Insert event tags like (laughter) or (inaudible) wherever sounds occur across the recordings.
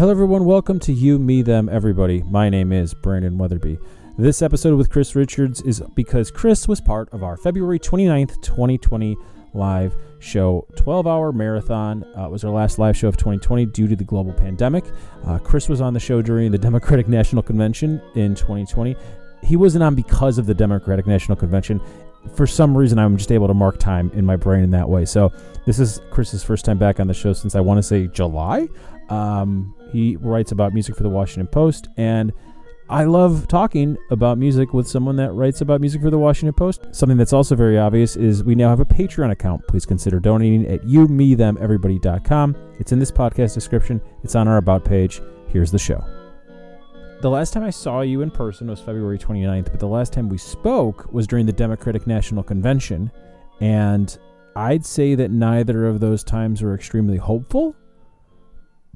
Hello, everyone. Welcome to You, Me, Them, Everybody. My name is Brandon Wetherbee. This episode with Chris Richards is because Chris was part of our February 29th, 2020 live show 12 hour marathon uh, it was our last live show of 2020 due to the global pandemic uh, chris was on the show during the (laughs) democratic national convention in 2020 he wasn't on because of the democratic national convention for some reason i'm just able to mark time in my brain in that way so this is chris's first time back on the show since i want to say july um, he writes about music for the washington post and I love talking about music with someone that writes about music for the Washington Post. Something that's also very obvious is we now have a Patreon account. Please consider donating at you, me, them, everybody.com. It's in this podcast description, it's on our About page. Here's the show. The last time I saw you in person was February 29th, but the last time we spoke was during the Democratic National Convention. And I'd say that neither of those times were extremely hopeful,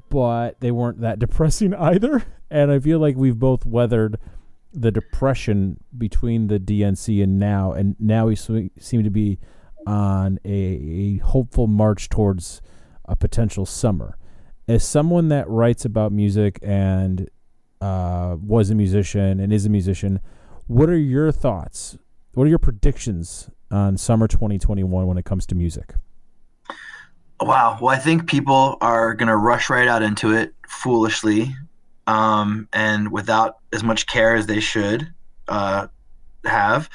but they weren't that (laughs) depressing either and I feel like we've both weathered the depression between the DNC and now, and now we seem to be on a, a hopeful march towards a potential summer. As someone that writes about music and uh, was a musician and is a musician, what are your thoughts? What are your predictions on summer 2021 when it comes to music? Wow. Well, I think people are going to rush right out into it foolishly um, and without as much care as they should uh, have.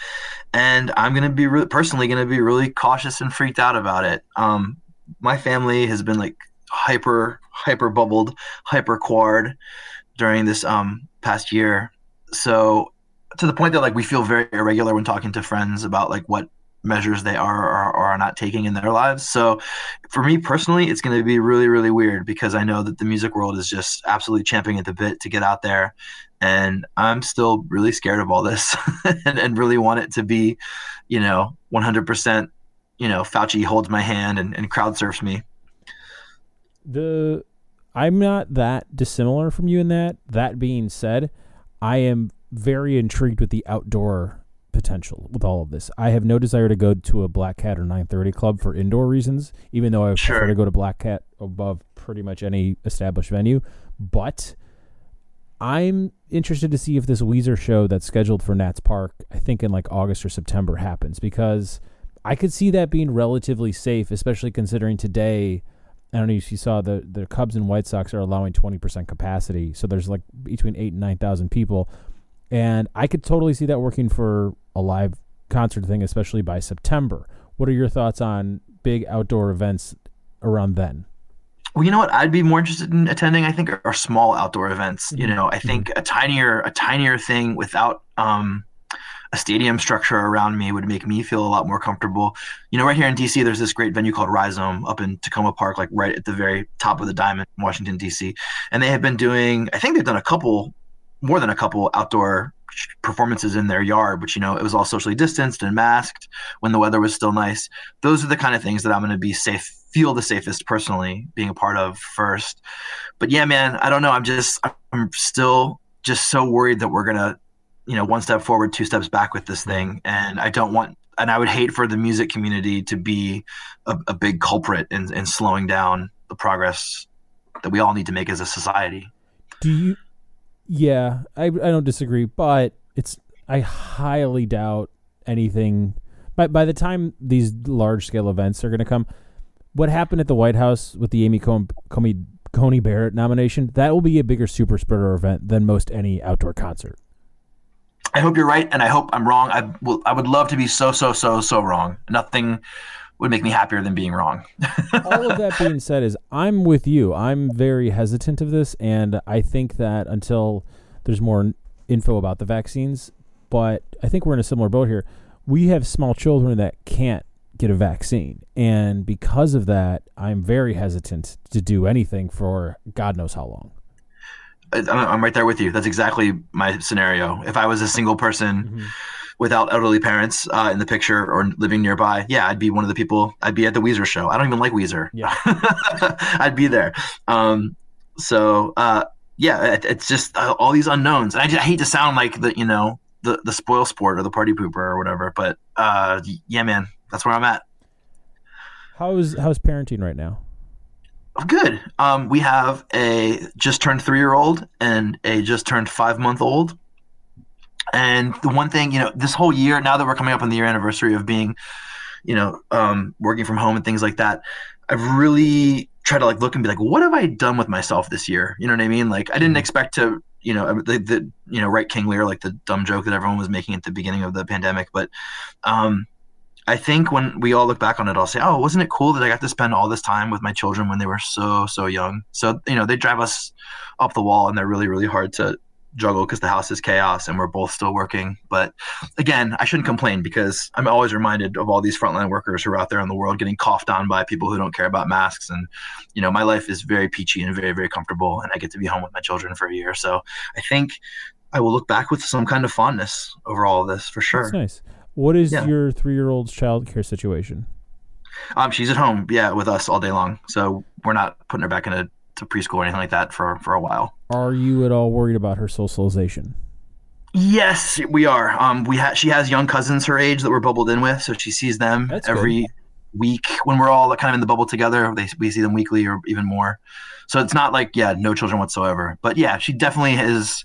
And I'm going to be re- personally going to be really cautious and freaked out about it. Um, my family has been like hyper, hyper bubbled, hyper quad during this um, past year. So to the point that like we feel very irregular when talking to friends about like what measures they are or, are not taking in their lives. So for me personally, it's going to be really, really weird because I know that the music world is just absolutely champing at the bit to get out there. And I'm still really scared of all this (laughs) and, and, really want it to be, you know, 100%, you know, Fauci holds my hand and, and crowd surfs me. The, I'm not that dissimilar from you in that. That being said, I am very intrigued with the outdoor potential with all of this. I have no desire to go to a Black Cat or 930 club for indoor reasons, even though I sure. prefer to go to Black Cat above pretty much any established venue. But I'm interested to see if this Weezer show that's scheduled for Nats Park, I think in like August or September, happens because I could see that being relatively safe, especially considering today. I don't know if you saw the the Cubs and White Sox are allowing 20% capacity, so there's like between eight and nine thousand people and I could totally see that working for a live concert thing, especially by September. What are your thoughts on big outdoor events around then? Well, you know what? I'd be more interested in attending. I think are small outdoor events. You mm-hmm. know, I think mm-hmm. a tinier, a tinier thing without um, a stadium structure around me would make me feel a lot more comfortable. You know, right here in DC, there's this great venue called Rhizome up in Takoma Park, like right at the very top of the diamond, in Washington DC, and they have been doing. I think they've done a couple more than a couple outdoor performances in their yard, which you know it was all socially distanced and masked when the weather was still nice. Those are the kind of things that I'm going to be safe, feel the safest personally being a part of first. But yeah, man, I don't know. I'm just I'm still just so worried that we're gonna, you know, one step forward, two steps back with this thing, and I don't want. And I would hate for the music community to be a, a big culprit in, in slowing down the progress that we all need to make as a society. Do you yeah, I I don't disagree, but it's I highly doubt anything. By by the time these large scale events are going to come, what happened at the White House with the Amy Comey, Coney Barrett nomination, that will be a bigger super spreader event than most any outdoor concert. I hope you're right, and I hope I'm wrong. I will. I would love to be so so so so wrong. Nothing would make me happier than being wrong. (laughs) All of that being said, is I'm with you. I'm very hesitant of this, and I think that until there's more info about the vaccines, but I think we're in a similar boat here. We have small children that can't get a vaccine, and because of that, I'm very hesitant to do anything for God knows how long. I'm right there with you. That's exactly my scenario. If I was a single person. Mm-hmm without elderly parents uh, in the picture or living nearby, yeah, I'd be one of the people. I'd be at the Weezer show. I don't even like Weezer. Yeah, (laughs) I'd be there. Um, so uh, yeah, it, it's just uh, all these unknowns. And I, just, I hate to sound like the you know the the spoil sport or the party pooper or whatever, but uh, yeah, man, that's where I'm at. How's how's parenting right now? Good. Um, we have a just turned three year old and a just turned five month old. And the one thing, you know, this whole year, now that we're coming up on the year anniversary of being, you know, um, working from home and things like that, I've really tried to like look and be like, what have I done with myself this year? You know what I mean? Like, I didn't expect to, you know, the, the you know, write King Lear, like the dumb joke that everyone was making at the beginning of the pandemic. But um, I think when we all look back on it, I'll say, "Oh, wasn't it cool that I got to spend all this time with my children when they were so so young?" So you know, they drive us up the wall, and they're really really hard to juggle because the house is chaos and we're both still working. But again, I shouldn't complain because I'm always reminded of all these frontline workers who are out there in the world getting coughed on by people who don't care about masks. And you know, my life is very peachy and very very comfortable, and I get to be home with my children for a year. So I think I will look back with some kind of fondness over all of this for sure. That's nice. What is yeah. your three-year-old's childcare situation? Um, she's at home, yeah, with us all day long. So we're not putting her back into to preschool or anything like that for for a while. Are you at all worried about her socialization? Yes, we are. Um, we ha- she has young cousins her age that we're bubbled in with, so she sees them That's every good. week when we're all kind of in the bubble together. They, we see them weekly or even more. So it's not like yeah, no children whatsoever. But yeah, she definitely has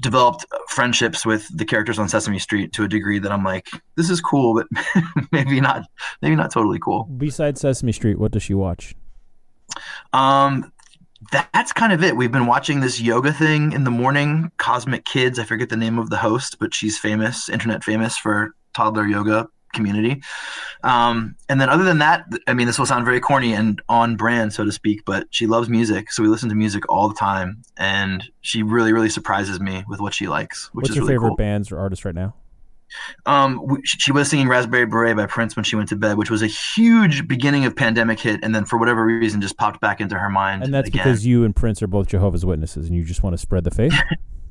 developed friendships with the characters on Sesame Street to a degree that I'm like, this is cool, but (laughs) maybe not, maybe not totally cool. Besides Sesame Street, what does she watch? Um, that's kind of it. We've been watching this yoga thing in the morning, Cosmic Kids. I forget the name of the host, but she's famous, internet famous for toddler yoga community. Um, and then other than that, I mean, this will sound very corny and on brand, so to speak, but she loves music. So we listen to music all the time. And she really, really surprises me with what she likes, which What's is your really favorite cool. bands or artists right now? Um, she was singing Raspberry Beret by Prince when she went to bed, which was a huge beginning of pandemic hit, and then for whatever reason just popped back into her mind. And that's again. because you and Prince are both Jehovah's Witnesses, and you just want to spread the faith.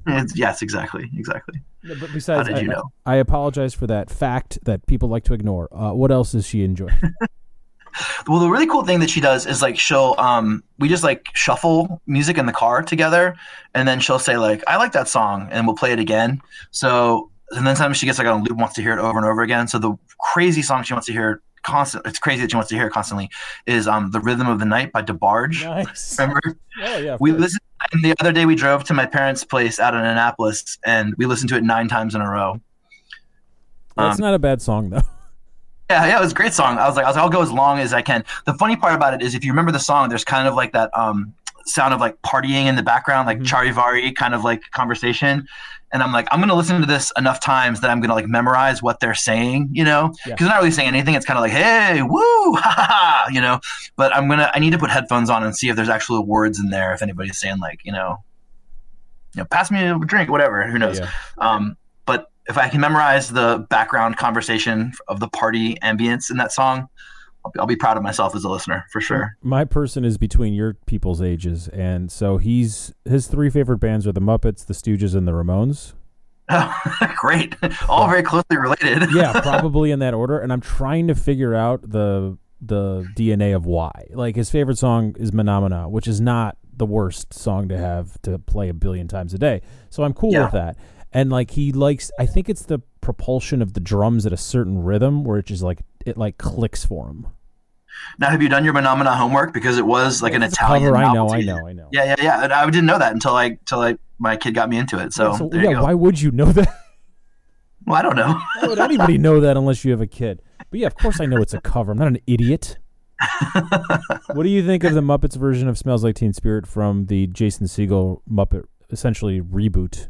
(laughs) yes, exactly, exactly. but besides, How did you I, know? I apologize for that fact that people like to ignore. Uh, what else does she enjoy? (laughs) well, the really cool thing that she does is like she'll um we just like shuffle music in the car together, and then she'll say like I like that song, and we'll play it again. So and then sometimes she gets like on a loop, wants to hear it over and over again. So the crazy song she wants to hear constant it's crazy that she wants to hear it constantly is um the rhythm of the night by DeBarge. Nice. Remember? (laughs) Oh yeah. We listened and the other day we drove to my parents' place out in Annapolis and we listened to it nine times in a row. That's um, not a bad song though. (laughs) Yeah, yeah, it was a great song. I was like, I was like, I'll go as long as I can. The funny part about it is if you remember the song, there's kind of like that um sound of like partying in the background, like mm-hmm. charivari kind of like conversation and I'm like, I'm gonna listen to this enough times that I'm gonna like memorize what they're saying, you know, because yeah. they're not really saying anything. It's kind of like, hey, woo, ha ha ha, you know. But I'm gonna, I need to put headphones on and see if there's actual words in there. If anybody's saying like, you know, you know, pass me a drink, whatever, who knows. Yeah. Um, but if I can memorize the background conversation of the party ambience in that song, I'll be, I'll be proud of myself as a listener for sure. My person is between your people's ages, and so he's his three favorite bands are the Muppets, the Stooges, and the Ramones. Oh, (laughs) great! All very closely related. yeah, (laughs) probably in that order. And I'm trying to figure out the the DNA of why. Like his favorite song is Mahna Mahna, which is not the worst song to have to play a billion times a day. So I'm cool yeah. with that. And like he likes, I think it's the propulsion of the drums at a certain rhythm where it just like it like clicks for him. Now, have you done your Mahna Mahna homework? Because it was like an Italian. Cover, I know, I know, I know. Yeah, yeah, yeah. And I didn't know that until I until I my kid got me into it. So, yeah, so, yeah why would you know that? Well, I don't know. (laughs) Why would anybody know that unless you have a kid? But yeah, of course I know it's a cover. I'm not an idiot. (laughs) what do you think of the Muppets version of "Smells Like Teen Spirit" from the Jason Segel Muppet essentially reboot?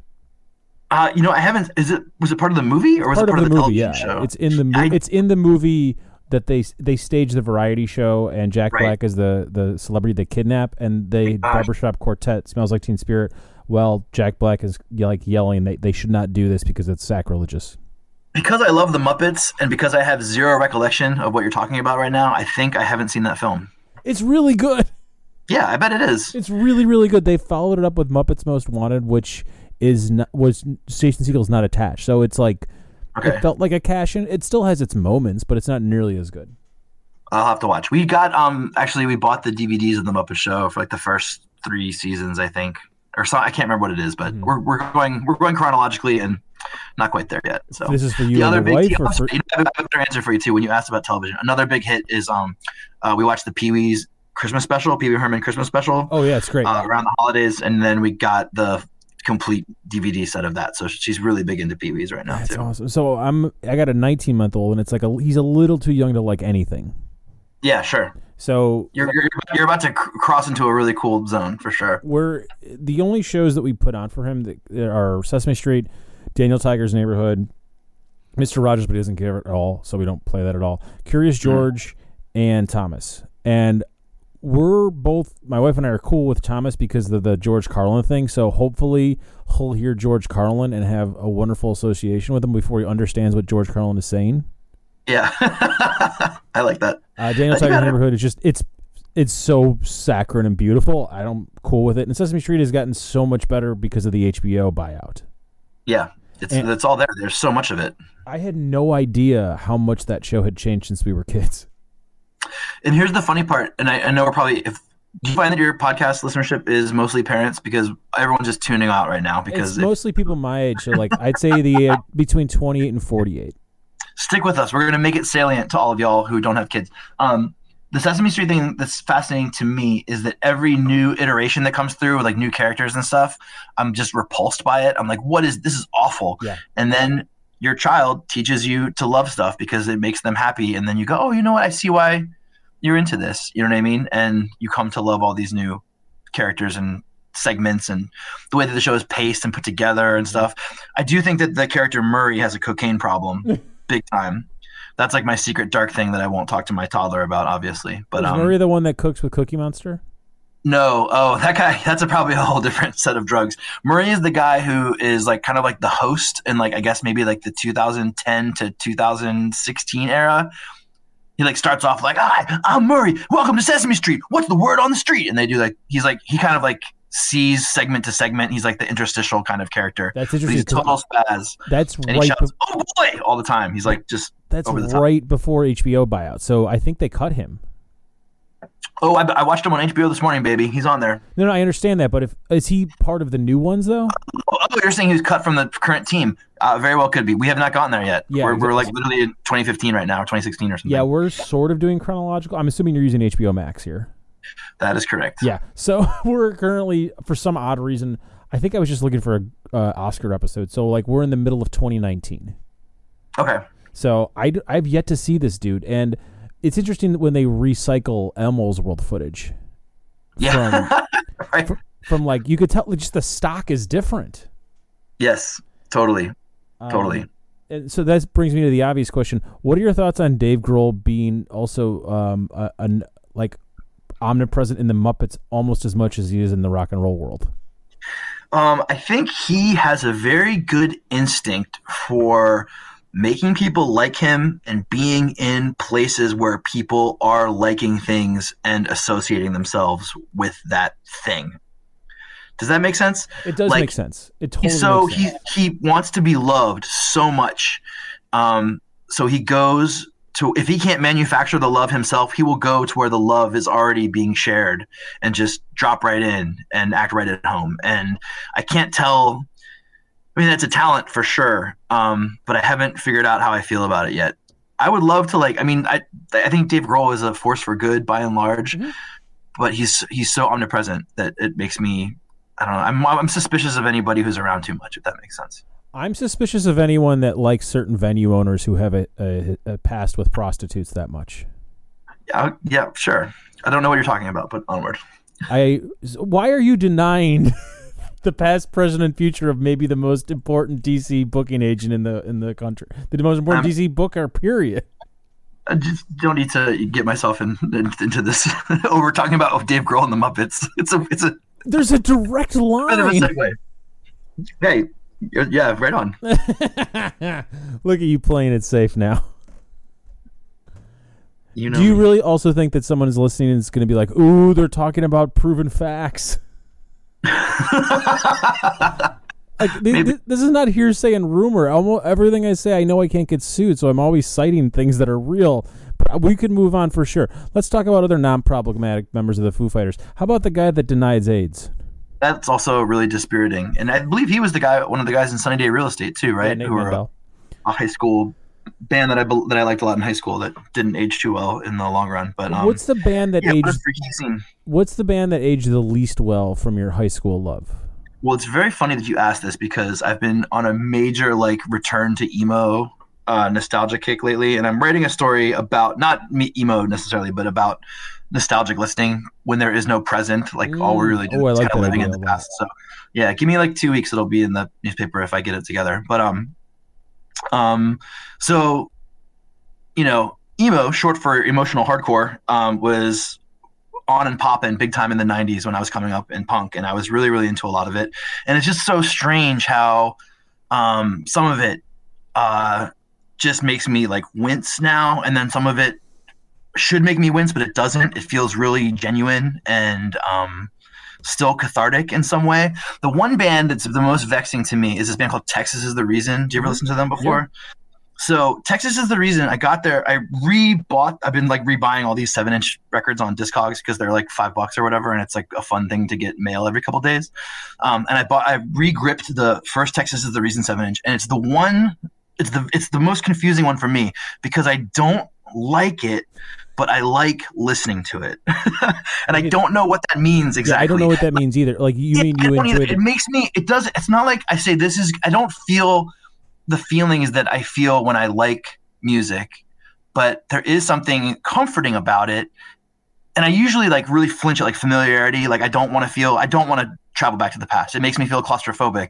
Uh, you know, I haven't. Is it was it part of the movie or was part it part of the, the, movie? yeah, show? it's in the mo- I, it's in the movie that they they stage the variety show and Jack right. Black is the the celebrity they kidnap and they barbershop quartet smells like Teen Spirit. Well, Jack Black is like yelling they they should not do this because it's sacrilegious. Because I love the Muppets and because I have zero recollection of what you're talking about right now, I think I haven't seen that film. It's really good. Yeah, I bet it is. It's really really good. They followed it up with Muppets Most Wanted, which is not, was Jason Segel's not attached. So it's like Okay. It felt like a cash in. It still has its moments, but it's not nearly as good. I'll have to watch. We got um actually we bought the DVDs of the Muppet Show for like the first three seasons, I think, or so. I can't remember what it is, but mm-hmm. we're we're going we're going chronologically and not quite there yet. So this is for you the other big, wife, or for... I have a better answer for you too. When you asked about television, another big hit is um uh, we watched the Pee Wee's Christmas special, Pee Wee Herman Christmas special. Oh yeah, it's great. Uh, around the holidays, and then we got the complete DVD set of that. So she's really big into Pee Wee's right now That's too. awesome. So I'm I got a 19 month old, and it's like a, he's a little too young to like anything. Yeah, sure. So You're, you're you're about to cr- cross into a really cool zone for sure. we're the only shows that we put on for him that, are Sesame Street, Daniel Tiger's Neighborhood, Mr. Rogers, but he doesn't care at all, so we don't play that at all. Curious George and Thomas, and we're both my wife and I are cool with Thomas because of the George Carlin thing. So hopefully he'll hear George Carlin and have a wonderful association with him before he understands what George Carlin is saying. Yeah, (laughs) I like that. Uh, Daniel gotta- Neighborhood is just it's it's so saccharine and beautiful. I don't cool with it. And Sesame Street has gotten so much better because of the HBO buyout. Yeah, it's And- it's all there. There's so much of it. I had no idea how much that show had changed since we were kids. And here's the funny part, and I, I know we're probably if do you find that your podcast listenership is mostly parents because everyone's just tuning out right now because It's mostly people my age, so like I'd say the uh, between 28 and 48. stick with us. We're going to make it salient to all of y'all who don't have kids. Um, the Sesame Street thing that's fascinating to me is that every new iteration that comes through with like new characters and stuff, I'm just repulsed by it. I'm like, what is this? Is awful. Yeah. And then your child teaches you to love stuff because it makes them happy, and then you go, oh, you know what? I see why you're into this. You know what I mean? And you come to love all these new characters and segments and the way that the show is paced and put together and stuff. I do think that the character Murray has a cocaine problem, (laughs) big time. That's like my secret dark thing that I won't talk to my toddler about, obviously. But Is um, Murray the one that cooks with Cookie Monster? no, oh, that guy, (laughs) that's a, probably a whole different set of drugs. Murray is the guy who is like kind of like the host in like, I guess maybe like the 2010 to 2016 era. He like starts off like, Hi, I'm Murray. Welcome to Sesame Street. What's the word on the street? And they do like, he's like, he kind of like sees segment to segment. He's like the interstitial kind of character. That's But he's interesting. a 'cause total spaz. That's And he right. shouts, be- oh boy, all the time. He's like, just, that's the top. right before HBO buyout. So I think they cut him. Oh, I, I watched him on HBO this morning, baby. He's on there. No, no, I understand that, but if is he part of the new ones though? Oh, oh, you're saying he's cut from the current team? Uh, very well could be. We have not gotten there yet. Yeah, we're, we're like literally in 2015 right now, or 2016 or something. Yeah, we're sort of doing chronological. I'm assuming you're using HBO Max here. that is correct. Yeah. So (laughs) we're currently, for some odd reason, I think I was just looking for a uh, Oscar episode. So like we're in the middle of 2019. Okay. So I I have yet to see this dude, and it's interesting that when they recycle Elmo's world footage Yeah. (laughs) right. from like you could tell just the stock is different. Yes. Totally. Um, Totally. and so that brings me to the obvious question: What are your thoughts on Dave Grohl being also um, a, an like omnipresent in the Muppets almost as much as he is in the rock and roll world? Um, I think he has a very good instinct for making people like him and being in places where people are liking things and associating themselves with that thing. Does that make sense? It does Like, make sense. It totally so makes he sense. he wants to be loved so much um so he goes to if he can't manufacture the love himself he will go to where the love is already being shared and just drop right in and act right at home and i can't tell i mean that's a talent for sure um but i haven't figured out how i feel about it yet i would love to like i mean i i think dave grohl is a force for good by and large Mhm. but he's he's so omnipresent that it makes me I don't know. I'm I'm suspicious of anybody who's around too much, if that makes sense. I'm suspicious of anyone that likes certain venue owners who have a, a, a past with prostitutes that much. Yeah, yeah, sure. I don't know what you're talking about, but onward. I why are you denying the past, present, and future of maybe the most important DC booking agent in the in the country, the most important Um, DC booker? Period. I just don't need to get myself in, in- into this. (laughs) oh, we're talking about Dave Grohl and the Muppets. (laughs) It's a it's a There's a direct a line. segue. Hey, yeah, right on. (laughs) Look at you playing it safe now. You know, Do you really also think that someone is listening and is going to be like, "Ooh, they're talking about proven facts"? Like th- th- this is not hearsay and rumor. Almost everything I say, I know I can't get sued, so I'm always citing things that are real. But we could move on for sure. Let's talk about other non-problematic members of the Foo Fighters. How about the guy that denies AIDS? That's also really dispiriting. And I believe he was the guy, one of the guys in Sunny Day Real Estate too, right? Yeah, Who were a, a high school band that I that I liked a lot in high school that didn't age too well in the long run. But um, what's the band that yeah, aged? scene. What's the band that aged the least well from your high school love? Well, it's very funny that you asked this because I've been on a major like return to emo uh, nostalgia kick lately, and I'm writing a story about not me emo necessarily, but about nostalgic listening when there is no present. Like all we're really Mm. doing Oh, is like kind of living in the past. So yeah, give me like two weeks; it'll be in the newspaper if I get it together. But um, um, so you know, emo, short for emotional hardcore, um, was on and popping big time in the 90s when I was coming up in punk and I was really really into a lot of it. And it's just so strange how um, some of it uh, just makes me like wince now and then some of it should make me wince but it doesn't. It feels really genuine and um, still cathartic in some way the one band that's the most vexing to me is this band called Texas is the Reason do you ever listen to them before so Texas is the reason I got there. I re-bought. I've been like rebuying all these seven-inch records on Discogs because they're like five bucks or whatever, and it's like a fun thing to get mail every couple days. Um, and I bought. I re-gripped the first Texas is the reason seven-inch, and it's the one. It's the it's the most confusing one for me because I don't like it, but I like listening to it, (laughs) and I don't know what that means Yeah, exactly. I don't know what that means either. Like you Yeah, mean you enjoy it. It makes me. It does. It's not like I say this is. I don't feel the feelings that I feel when I like music, but there is something comforting about it. And I usually like really flinch at like familiarity. Like I don't want to feel. I don't want to travel back to the past. It makes me feel claustrophobic.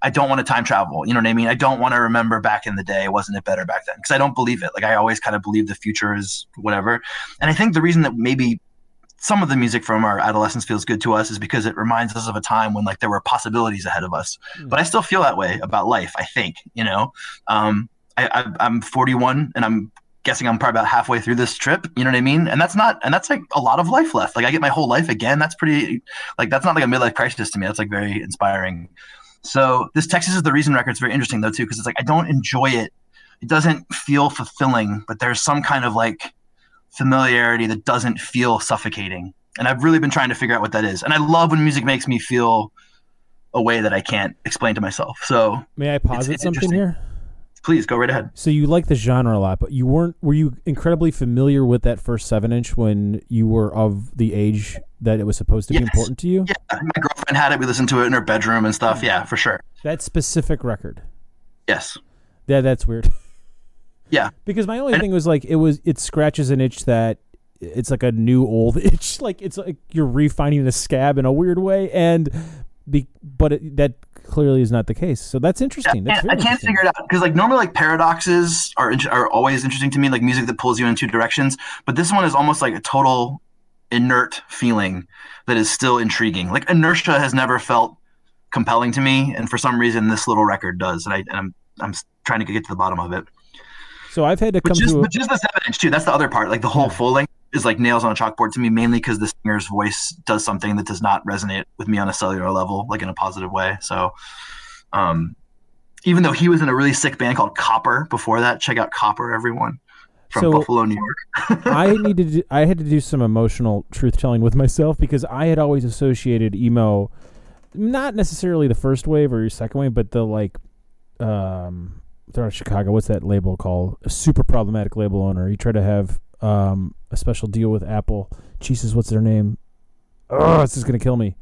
I don't want to time travel. You know what I mean? I don't want to remember back in the day. Wasn't it better back then? Because I don't believe it. Like I always kind of believe the future is whatever. And I think the reason that maybe some of the music from our adolescence feels good to us is because it reminds us of a time when like there were possibilities ahead of us. Hmm. But I still feel that way about life. I think you know. Um, I, I, I'm 41 and I'm guessing I'm probably about halfway through this trip. You know what I mean? And that's not and that's like a lot of life left. Like I get my whole life again. That's pretty like that's not like a midlife crisis to me. That's like very inspiring. So this Texas is the reason record's very interesting though too because it's like I don't enjoy it. It doesn't feel fulfilling, but there's some kind of like familiarity that doesn't feel suffocating. And I've really been trying to figure out what that is. And I love when music makes me feel a way that I can't explain to myself. So May I posit something here? Please go right ahead. So you like the genre a lot, but you weren't. Were you incredibly familiar with that first seven inch when you were of the age that it was supposed to be important to you? Yeah, my girlfriend had it. We listened to it in her bedroom and stuff. Yeah, for sure. That specific record. Yes. Yeah, that's weird. (laughs) Yeah. Because my only And- thing was like it was it scratches an itch that it's like a new old (laughs) itch. Like it's like you're refining a scab in a weird way, and be, but it, that clearly is not the case. So that's interesting. That's I can't figure it out because like normally like paradoxes are are always interesting to me, like music that pulls you in two directions. But this one is almost like a total inert feeling that is still intriguing. Like inertia has never felt compelling to me, and for some reason this little record does. And I and I'm I'm trying to get to the bottom of it. So I've had to come just to. A, just the seven inch too. That's the other part. Like the whole full length is like nails on a chalkboard to me, mainly because the singer's voice does something that does not resonate with me on a cellular level, like in a positive way. So, um, even though he was in a really sick band called Copper before that, check out Copper, everyone from So- Buffalo, New York. (laughs) I needed. To, I had to do some emotional truth telling with myself because I had always associated emo, not necessarily the first wave or your second wave, but the like, um, they're out of Chicago. What's that label called? A super problematic label owner. He tried to have um a special deal with Apple. Jesus, what's their name? Oh, this is gonna kill me.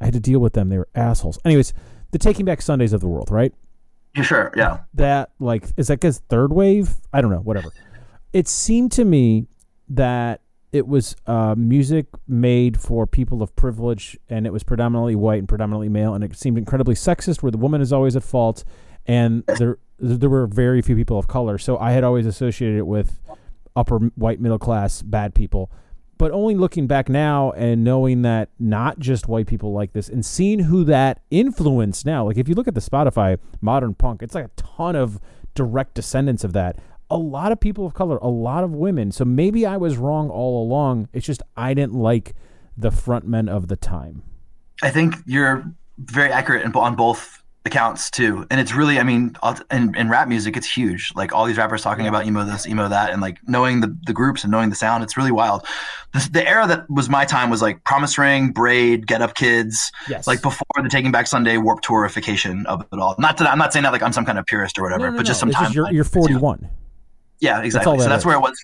I had to deal with them. They were assholes. Anyways, the Taking Back Sundays of the world, right? Sure, yeah. that like is that guess third wave? I don't know, whatever. It seemed to me that it was uh, music made for people of privilege, and it was predominantly white and predominantly male, and it seemed incredibly sexist, where the woman is always at fault, and there there were very few people of color. So I had always associated it with upper white middle class bad people. But only looking back now and knowing that not just white people like this and seeing who that influenced now. Like if you look at the Spotify modern punk, it's like a ton of direct descendants of that. A lot of people of color, a lot of women. So maybe I was wrong all along. It's just I didn't like the frontmen of the time. I think you're very accurate on both accounts too. And it's really i mean in, in rap music it's huge. Like all these rappers talking about emo this emo that and like knowing the, the groups and knowing the sound it's really wild. The, the era that was my time was like promise ring braid get up kids. Yes. like before the taking back sunday warp tourification of it all. Not that i'm not saying that like i'm some kind of purist or whatever No, no, but just no. Sometimes you're, you're 41. yeah. exactly all so that's is. where it was.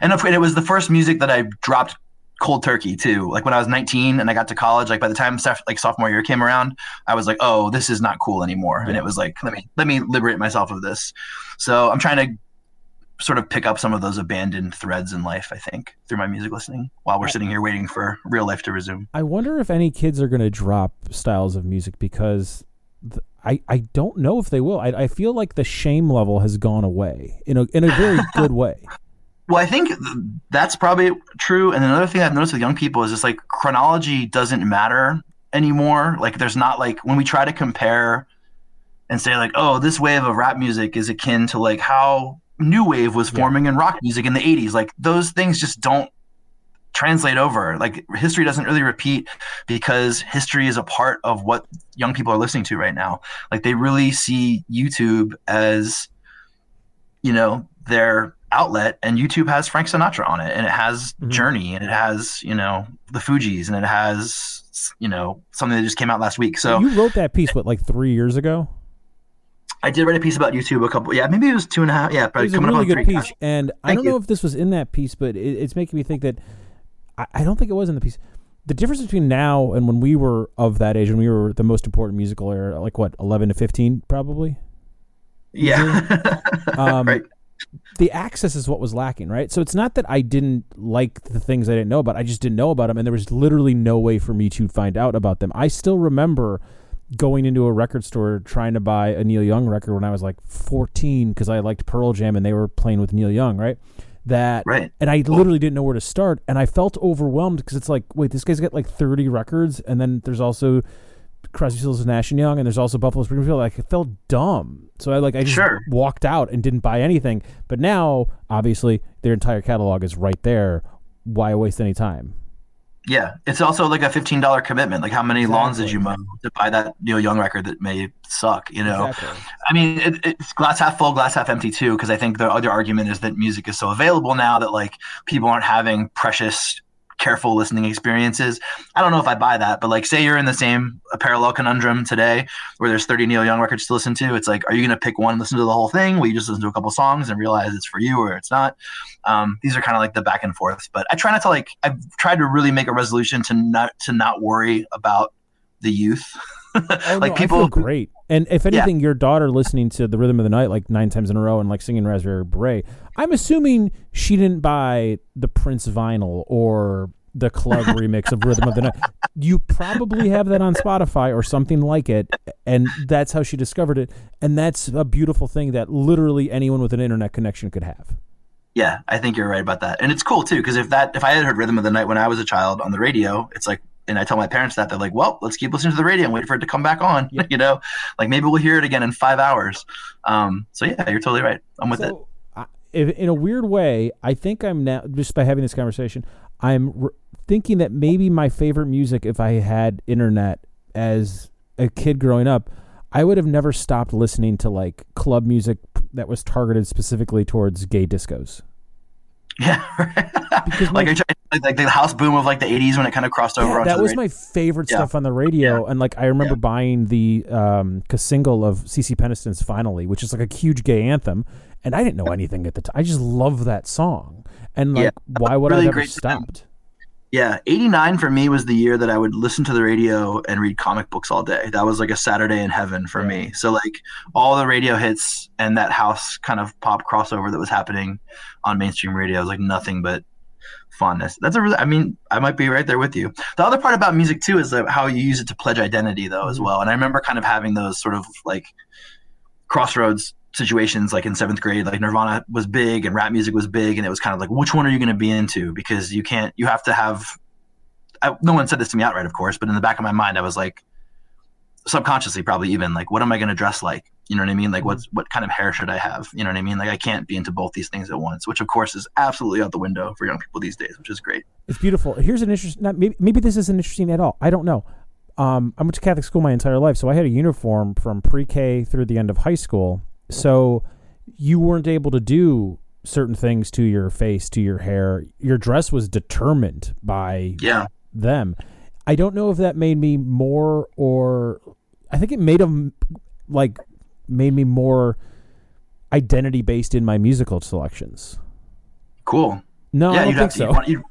And it was the first music that i dropped cold turkey too like when i was 19 and i got to college like by the time like sophomore year came around i was like oh this is not cool anymore and it was like let me let me liberate myself of this so i'm trying to sort of pick up some of those abandoned threads in life i think through my music listening while we're sitting here waiting for real life to resume I wonder if any kids are going to drop styles of music because th- I, I don't know if they will. I, I feel like the shame level has gone away in a in a very (laughs) good way. Well, I think that's probably true. And another thing I've noticed with young people is just like chronology doesn't matter anymore. Like there's not like when we try to compare and say like, oh, this wave of rap music is akin to like how new wave was Yeah. forming in rock music in the 80s. Like those things just don't translate over. Like history doesn't really repeat because history is a part of what young people are listening to right now. Like they really see YouTube as you know their outlet and youtube has frank sinatra on it and it has Mhm. journey and it has you know the fugees and it has you know something that just came out last week so you wrote that piece what like three years ago. i did write a piece about youtube a couple yeah maybe it was two and a half yeah It but was a coming really good piece, and I don't you. know if this was in that piece, but it, it's making me think that I, I don't think it was in the piece. The difference between now and when we were of that age, when we were the most important musical era, like what eleven to fifteen, probably. yeah (laughs) Um, right the access is what was lacking, right? So it's not that I didn't like the things I didn't know about. I just didn't know about them, and there was literally no way for me to find out about them. I still remember going into a record store trying to buy a Neil Young record when I was like 14 because I liked Pearl Jam and they were playing with Neil Young, right? That right and I literally didn't know where to start, and I felt overwhelmed because it's like, wait, this guy's got like 30 records, and then there's also Crosby, Stills, and Nash and Young, and there's also Buffalo Springfield. Like, I felt dumb, so I like I just Sure. walked out and didn't buy anything. But now, obviously, their entire catalog is right there. Why waste any time? yeah it's also like a $15 commitment like how many lawns did you mow to buy that neil young record that may suck you know Exactly. I mean, it, it's glass half full, glass half empty too. Because I think the other argument is that music is so available now that like people aren't having precious, careful listening experiences. I don't know if I buy that, but like, say you're in the same a parallel conundrum today, where there's 30 Neil Young records to listen to. It's like, are you going to pick one, and listen to the whole thing? Will you just listen to a couple songs and realize it's for you or it's not? Um, these are kind of like the back and forths. But I try not to like. I've tried to really make a resolution to not to not worry about the youth. (laughs) Oh, like no, I people feel great. And if anything, your daughter listening to the Rhythm of the Night like nine times in a row and like singing Raspberry Beret, I'm assuming she didn't buy the Prince vinyl or the club (laughs) remix of Rhythm of the Night. You probably have that on Spotify or something like it, and that's how she discovered it. And that's a beautiful thing that literally anyone with an internet connection could have. Yeah, I think you're right about that, and it's cool too because if that if I had heard Rhythm of the Night when I was a child on the radio, it's like, and I tell my parents that they're like, well, let's keep listening to the radio and wait for it to come back on. (laughs) You know, like maybe we'll hear it again in five hours. Um, so yeah, you're totally right. I'm with it. I, in a weird way, I think I'm now just by having this conversation, I'm r- thinking that maybe my favorite music, if I had internet as a kid growing up, I would have never stopped listening to like club music that was targeted specifically towards gay discos. (laughs) Yeah, Because like, my- I tried- like like the house boom of like the '80s when it kind of crossed over. Yeah, that was radio. my favorite Yeah. stuff on the radio, and like I remember Yeah. buying the um, single of CeCe Peniston's "Finally," which is like a huge gay anthem, and I didn't know anything at the time. I just love that song, and like, Yeah. why would Really I ever stopped? Yeah, 89 for me was the year that I would listen to the radio and read comic books all day. That was like a Saturday in heaven for Yeah. me. So like all the radio hits and that house kind of pop crossover that was happening on mainstream radio was like nothing but fondness. That's a really I mean, I might be right there with you. The other part about music too is how you use it to pledge identity though as Mhm. well. And I remember kind of having those sort of like crossroads situations like in seventh grade like nirvana was big and rap music was big and it was kind of like which one are you going to be into because you can't you have to have I, no one said this to me outright of course but in the back of my mind i was like subconsciously probably even like what am i going to dress like you know what i mean like what's what kind of hair should i have you know what i mean like i can't be into both these things at once which of course is absolutely out the window for young people these days which is great It's beautiful. Here's an interesting. Maybe, maybe this isn't interesting at all. I don't know. um, I went to Catholic school my entire life, so I had a uniform from pre-K through the end of high school. So you weren't able to do certain things to your face, to your hair. Your dress was determined by Yeah. them. I don't know if that made me more or I think it made them like made me more identity based in my musical selections. Cool. No, yeah, I don't you'd think to. so. You'd want, you'd,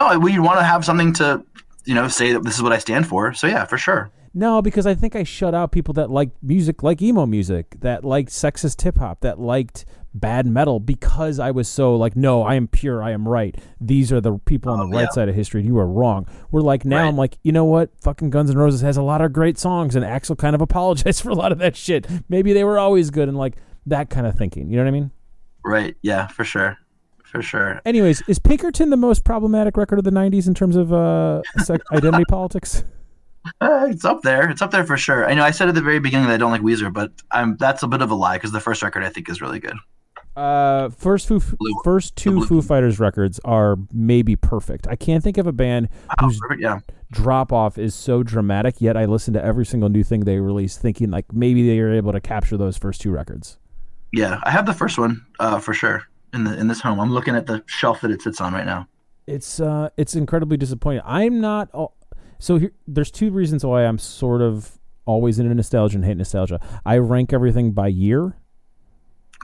oh, well, you'd want to have something to, you know, say that this is what I stand for. So yeah, for sure. No, because I think I shut out people that liked music like emo music, that liked sexist hip hop, that liked bad metal because I was so like, no, I am pure, I am right. These are the people on Oh, the right yeah. side of history. You are wrong. We're like now Right. I'm like, you know what? Fucking Guns N' Roses has a lot of great songs, and Axl kind of (laughs) apologized for a lot of that shit. Maybe they were always good, and like that kind of thinking. You know what I mean? Right. Yeah, for sure. For sure. Anyways, is Pinkerton the most problematic record of the '90s in terms of uh, (laughs) identity politics? Uh, it's up there. It's up there for sure. I know I said at the very beginning that I don't like Weezer, but I'm that's a bit of a lie because the first record I think is really good. Uh, first Foo, first two Foo Fighters records are maybe perfect. I can't think of a band Oh, whose perfect. Yeah. drop off is so dramatic. Yet I listen to every single new thing they release, thinking like maybe they are able to capture those first two records. Yeah. I have the first one uh, for sure in the in this home. I'm looking at the shelf that it sits on right now. It's uh, it's incredibly disappointing. I'm not. All, so here, there's two reasons why I'm sort of always into nostalgia and hate nostalgia. I rank everything by year,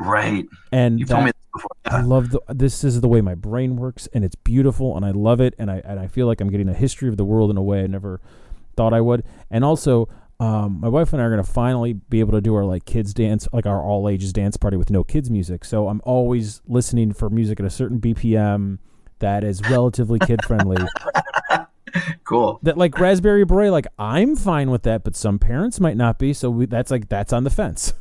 Right. and You've told me this before. I love the this is the way my brain works and it's beautiful and I love it and I and I feel like I'm getting a history of the world in a way I never thought I would. And also um, my wife and I are going to finally be able to do our like kids dance, like our all ages dance party with no kids music. So I'm always listening for music at a certain BPM that is relatively kid friendly. (laughs) Cool. that like Raspberry Beret, like I'm fine with that, but some parents might not be. So we, that's like that's on the fence.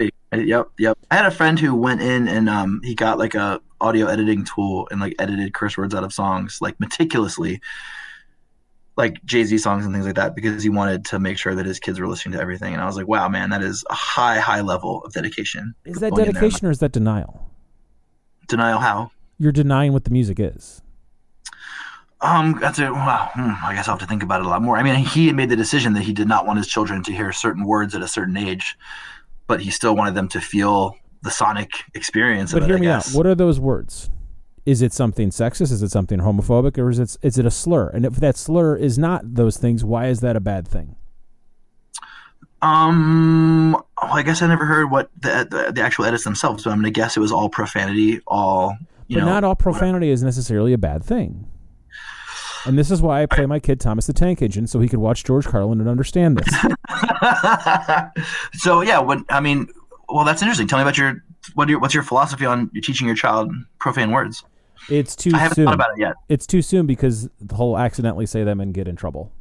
See. Yep. Yep. I had a friend who went in and um he got like a audio editing tool and like edited curse words out of songs like meticulously. Like Jay Z songs and things like that because he wanted to make sure that his kids were listening to everything. And I was like, wow, man, that is a high, high level of dedication. Is that Going in there. dedication or is that denial? Denial how? You're denying what the music is. Um, that's a wow. Hmm, I guess I'll have to think about it a lot more. I mean, he had made the decision that he did not want his children to hear certain words at a certain age, but he still wanted them to feel the sonic experience. But of it, hear me out. What are those words? Is it something sexist? Is it something homophobic? Or is it is it a slur? And if that slur is not those things, why is that a bad thing? Um, well, I guess I never heard what the the, the actual edits themselves, but I'm gonna guess it was all profanity, all you but know. not all profanity is necessarily a bad thing. And this is why I play my kid Thomas the Tank Engine so he could watch George Carlin and understand this. (laughs) so yeah, what I mean, well, that's interesting. Tell me about your what your what's your philosophy on teaching your child profane words? It's too I haven't soon. thought about it yet. It's too soon because he'll accidentally say them and get in trouble.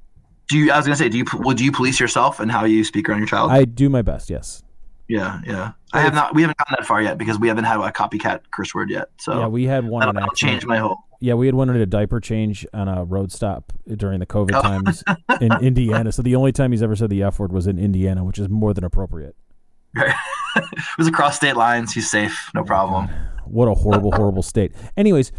Do you? I was gonna say, do you? Well, do you police yourself and how you speak around your child? I do my best, yes. yeah, yeah. I have not. We haven't gotten that far yet because we haven't had a copycat curse word yet. So Yeah, we had one that'll, on that'll change my whole. Yeah, we had one at a diaper change on a road stop during the COVID Oh. times in (laughs) Indiana. So the only time he's ever said the F word was in Indiana, which is more than appropriate. (laughs) it was across state lines. He's safe. No problem. What a horrible, horrible state. Anyways,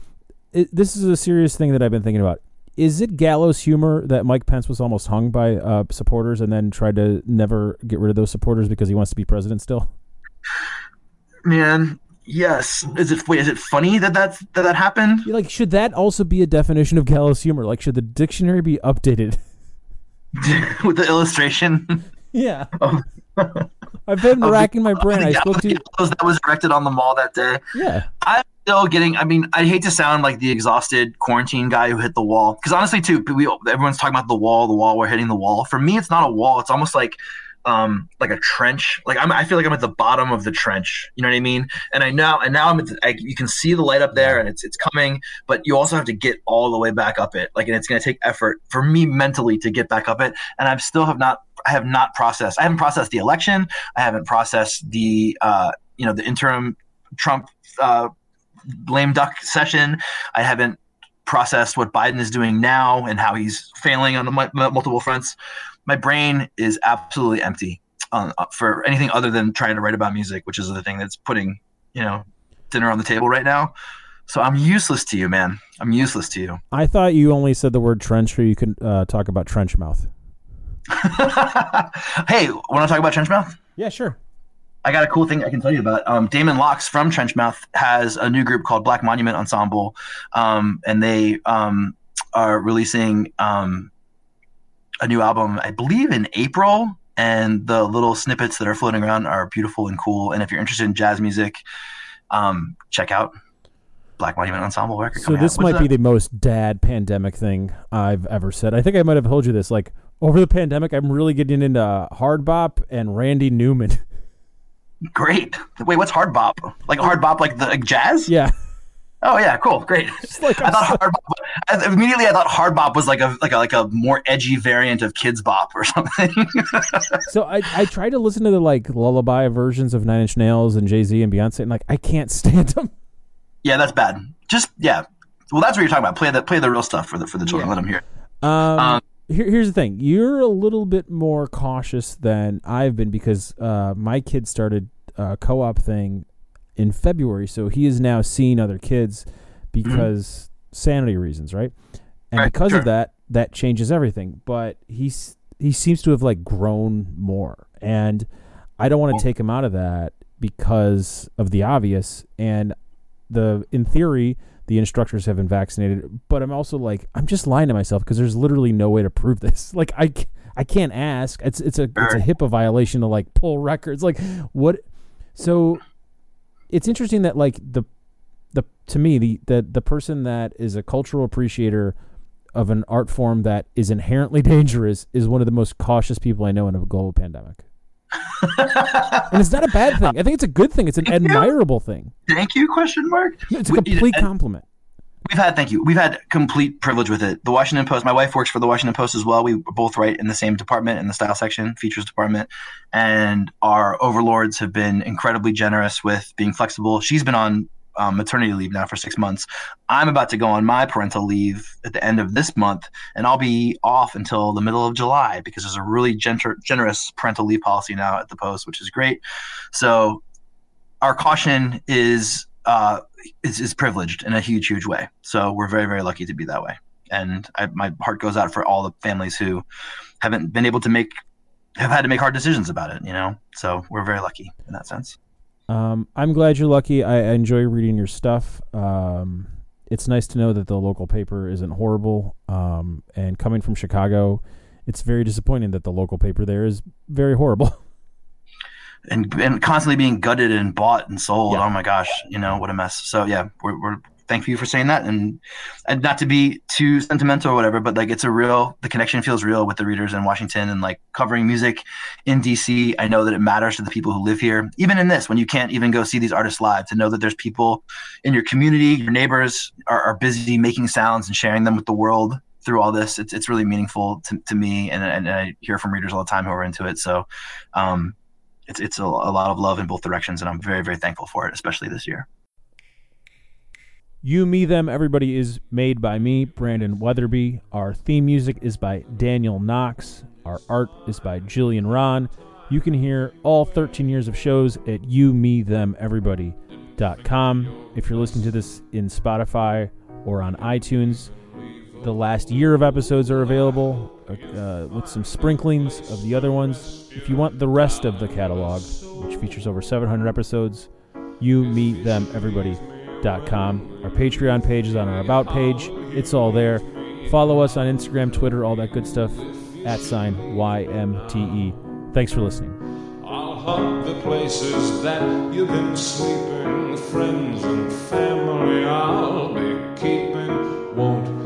it, this is a serious thing that I've been thinking about. Is it gallows humor that Mike Pence was almost hung by uh, supporters and then tried to never get rid of those supporters because he wants to be president still? Man, yes. Is it? Wait, is it funny that that's, that that happened? Like, should that also be a definition of gallows humor? Like, should the dictionary be updated? (laughs) (laughs) With the illustration. (laughs) yeah. of- oh. I've been oh, the- racking my brain. I spoke to gallows that was erected on the mall that day. yeah. I'm still getting. I mean, I hate to sound like the exhausted quarantine guy who hit the wall. Because honestly, too, we everyone's talking about the wall, the wall. We're hitting the wall. For me, it's not a wall. It's almost like, um, like a trench. Like I'm. I feel like I'm at the bottom of the trench. You know what I mean? And I know. And now I'm. At the, I, you can see the light up there, and it's it's coming. But you also have to get all the way back up it. Like, and it's going to take effort for me mentally to get back up it. And I still have not. I have not processed. I haven't processed the election. I haven't processed the. Uh, you know, the interim Trump. Uh, lame duck session. I haven't processed what Biden is doing now and how he's failing on the mu- mu- multiple fronts. My brain is absolutely empty uh, for anything other than trying to write about music, which is the thing that's putting you know dinner on the table right now. So I'm useless to you, man. I'm useless to you. I thought you only said the word trench so you could uh, talk about trench mouth. (laughs) hey, want to talk about Trenchmouth? Yeah, sure. I got a cool thing I can tell you about. Um, Damon Locks from Trenchmouth has a new group called Black Monument Ensemble, um, and they um, are releasing um, a new album, I believe, in April. And the little snippets that are floating around are beautiful and cool. And if you're interested in jazz music, um, check out Black Monument Ensemble record. So this might be the most dad pandemic thing I've ever said. I think I might have told you this. Like over the pandemic, I'm really getting into hard bop and Randy Newman. (laughs) Great. Wait, what's hard bop? Like hard bop, like the like jazz? Yeah. Oh yeah, cool, great. (laughs) Like I thought hard bop. Immediately, I thought hard bop was like a like a like a more edgy variant of Kidz Bop or (laughs) something. so I I tried to listen to the like lullaby versions of Nine Inch Nails and Jay Z and Beyonce, and like I can't (laughs) stand them. Yeah, that's bad. Just yeah. Well, that's what you're talking about. Play the play the real stuff for the for the children. Yeah. Let them hear. Um, um, here, here's the thing. You're a little bit more cautious than I've been because uh, my kid started a co-op thing in February, so he is now seeing other kids because mm-hmm. sanity reasons, right? And right, because sure. of that, that changes everything. But he's he seems to have like grown more, and I don't want to take him out of that because of the obvious. And the in theory, the instructors have been vaccinated, but I'm also like I'm just lying to myself because there's literally no way to prove (laughs) this. Like I I can't ask. It's it's a it's a HIPAA violation to like pull records. Like what? So it's interesting that like the the to me the the the person that is a cultural appreciator of an art form that is inherently (laughs) dangerous is one of the most cautious people I know in a global pandemic. (laughs) and it's not a bad thing. I think it's a good thing. It's an Thank admirable you. thing. Thank you? Question mark. It's a complete (laughs) compliment. We've had thank you. We've had complete privilege with it. The Washington Post. My wife works for the Washington Post as well. We both write in the same department in the style section, features department, and our overlords have been incredibly generous with being flexible. She's been on um, maternity leave now for six months. I'm about to go on my parental leave at the end of this month, and I'll be off until the middle of July because there's a really gener- generous parental leave policy now at the Post, which is great. So our caution is uh, is, is privileged in a huge, huge way. So we're very, very lucky to be that way. And I, my heart goes out for all the families who haven't been able to make have had to make hard decisions about it. You know, so we're very lucky in that sense. Um, I'm glad you're lucky. I, I enjoy reading your stuff. Um, it's nice to know that the local paper isn't horrible. Um, and coming from Chicago, it's very disappointing that the local paper there is very horrible. (laughs) and and constantly being gutted and bought and sold. Yeah. Oh my gosh, you know what a mess. So yeah, we're, we're thank you for saying that, and and not to be too sentimental or whatever, but like it's a real the connection feels real with the readers in Washington and like covering music in DC. I know that it matters to the people who live here, even in this when you can't even go see these artists live. To know that there's people in your community, your neighbors are, are busy making sounds and sharing them with the world through all this. It's it's really meaningful to, to me, and, and I hear from readers all the time who are into it. So, um, it's it's a, a lot of love in both directions, and I'm very very thankful for it, especially this year. You, Me, Them, Everybody is made by me, Brandon Wetherbee. Our theme music is by Daniel Knox. Our art is by Jillian Ron. You can hear all 13 years of shows at you, me, them, everybody.com. If you're listening to this in Spotify or on iTunes, the last year of episodes are available uh, with some sprinklings of the other ones. If you want the rest of the catalog, which features over 700 episodes, you, me, them, everybody.com. Our Patreon page is on our About page. It's all there. Follow us on Instagram, Twitter, all that good stuff. At sign YMTE. Thanks for listening. I'll the places that you've been sleeping, friends and family I'll be keeping. Won't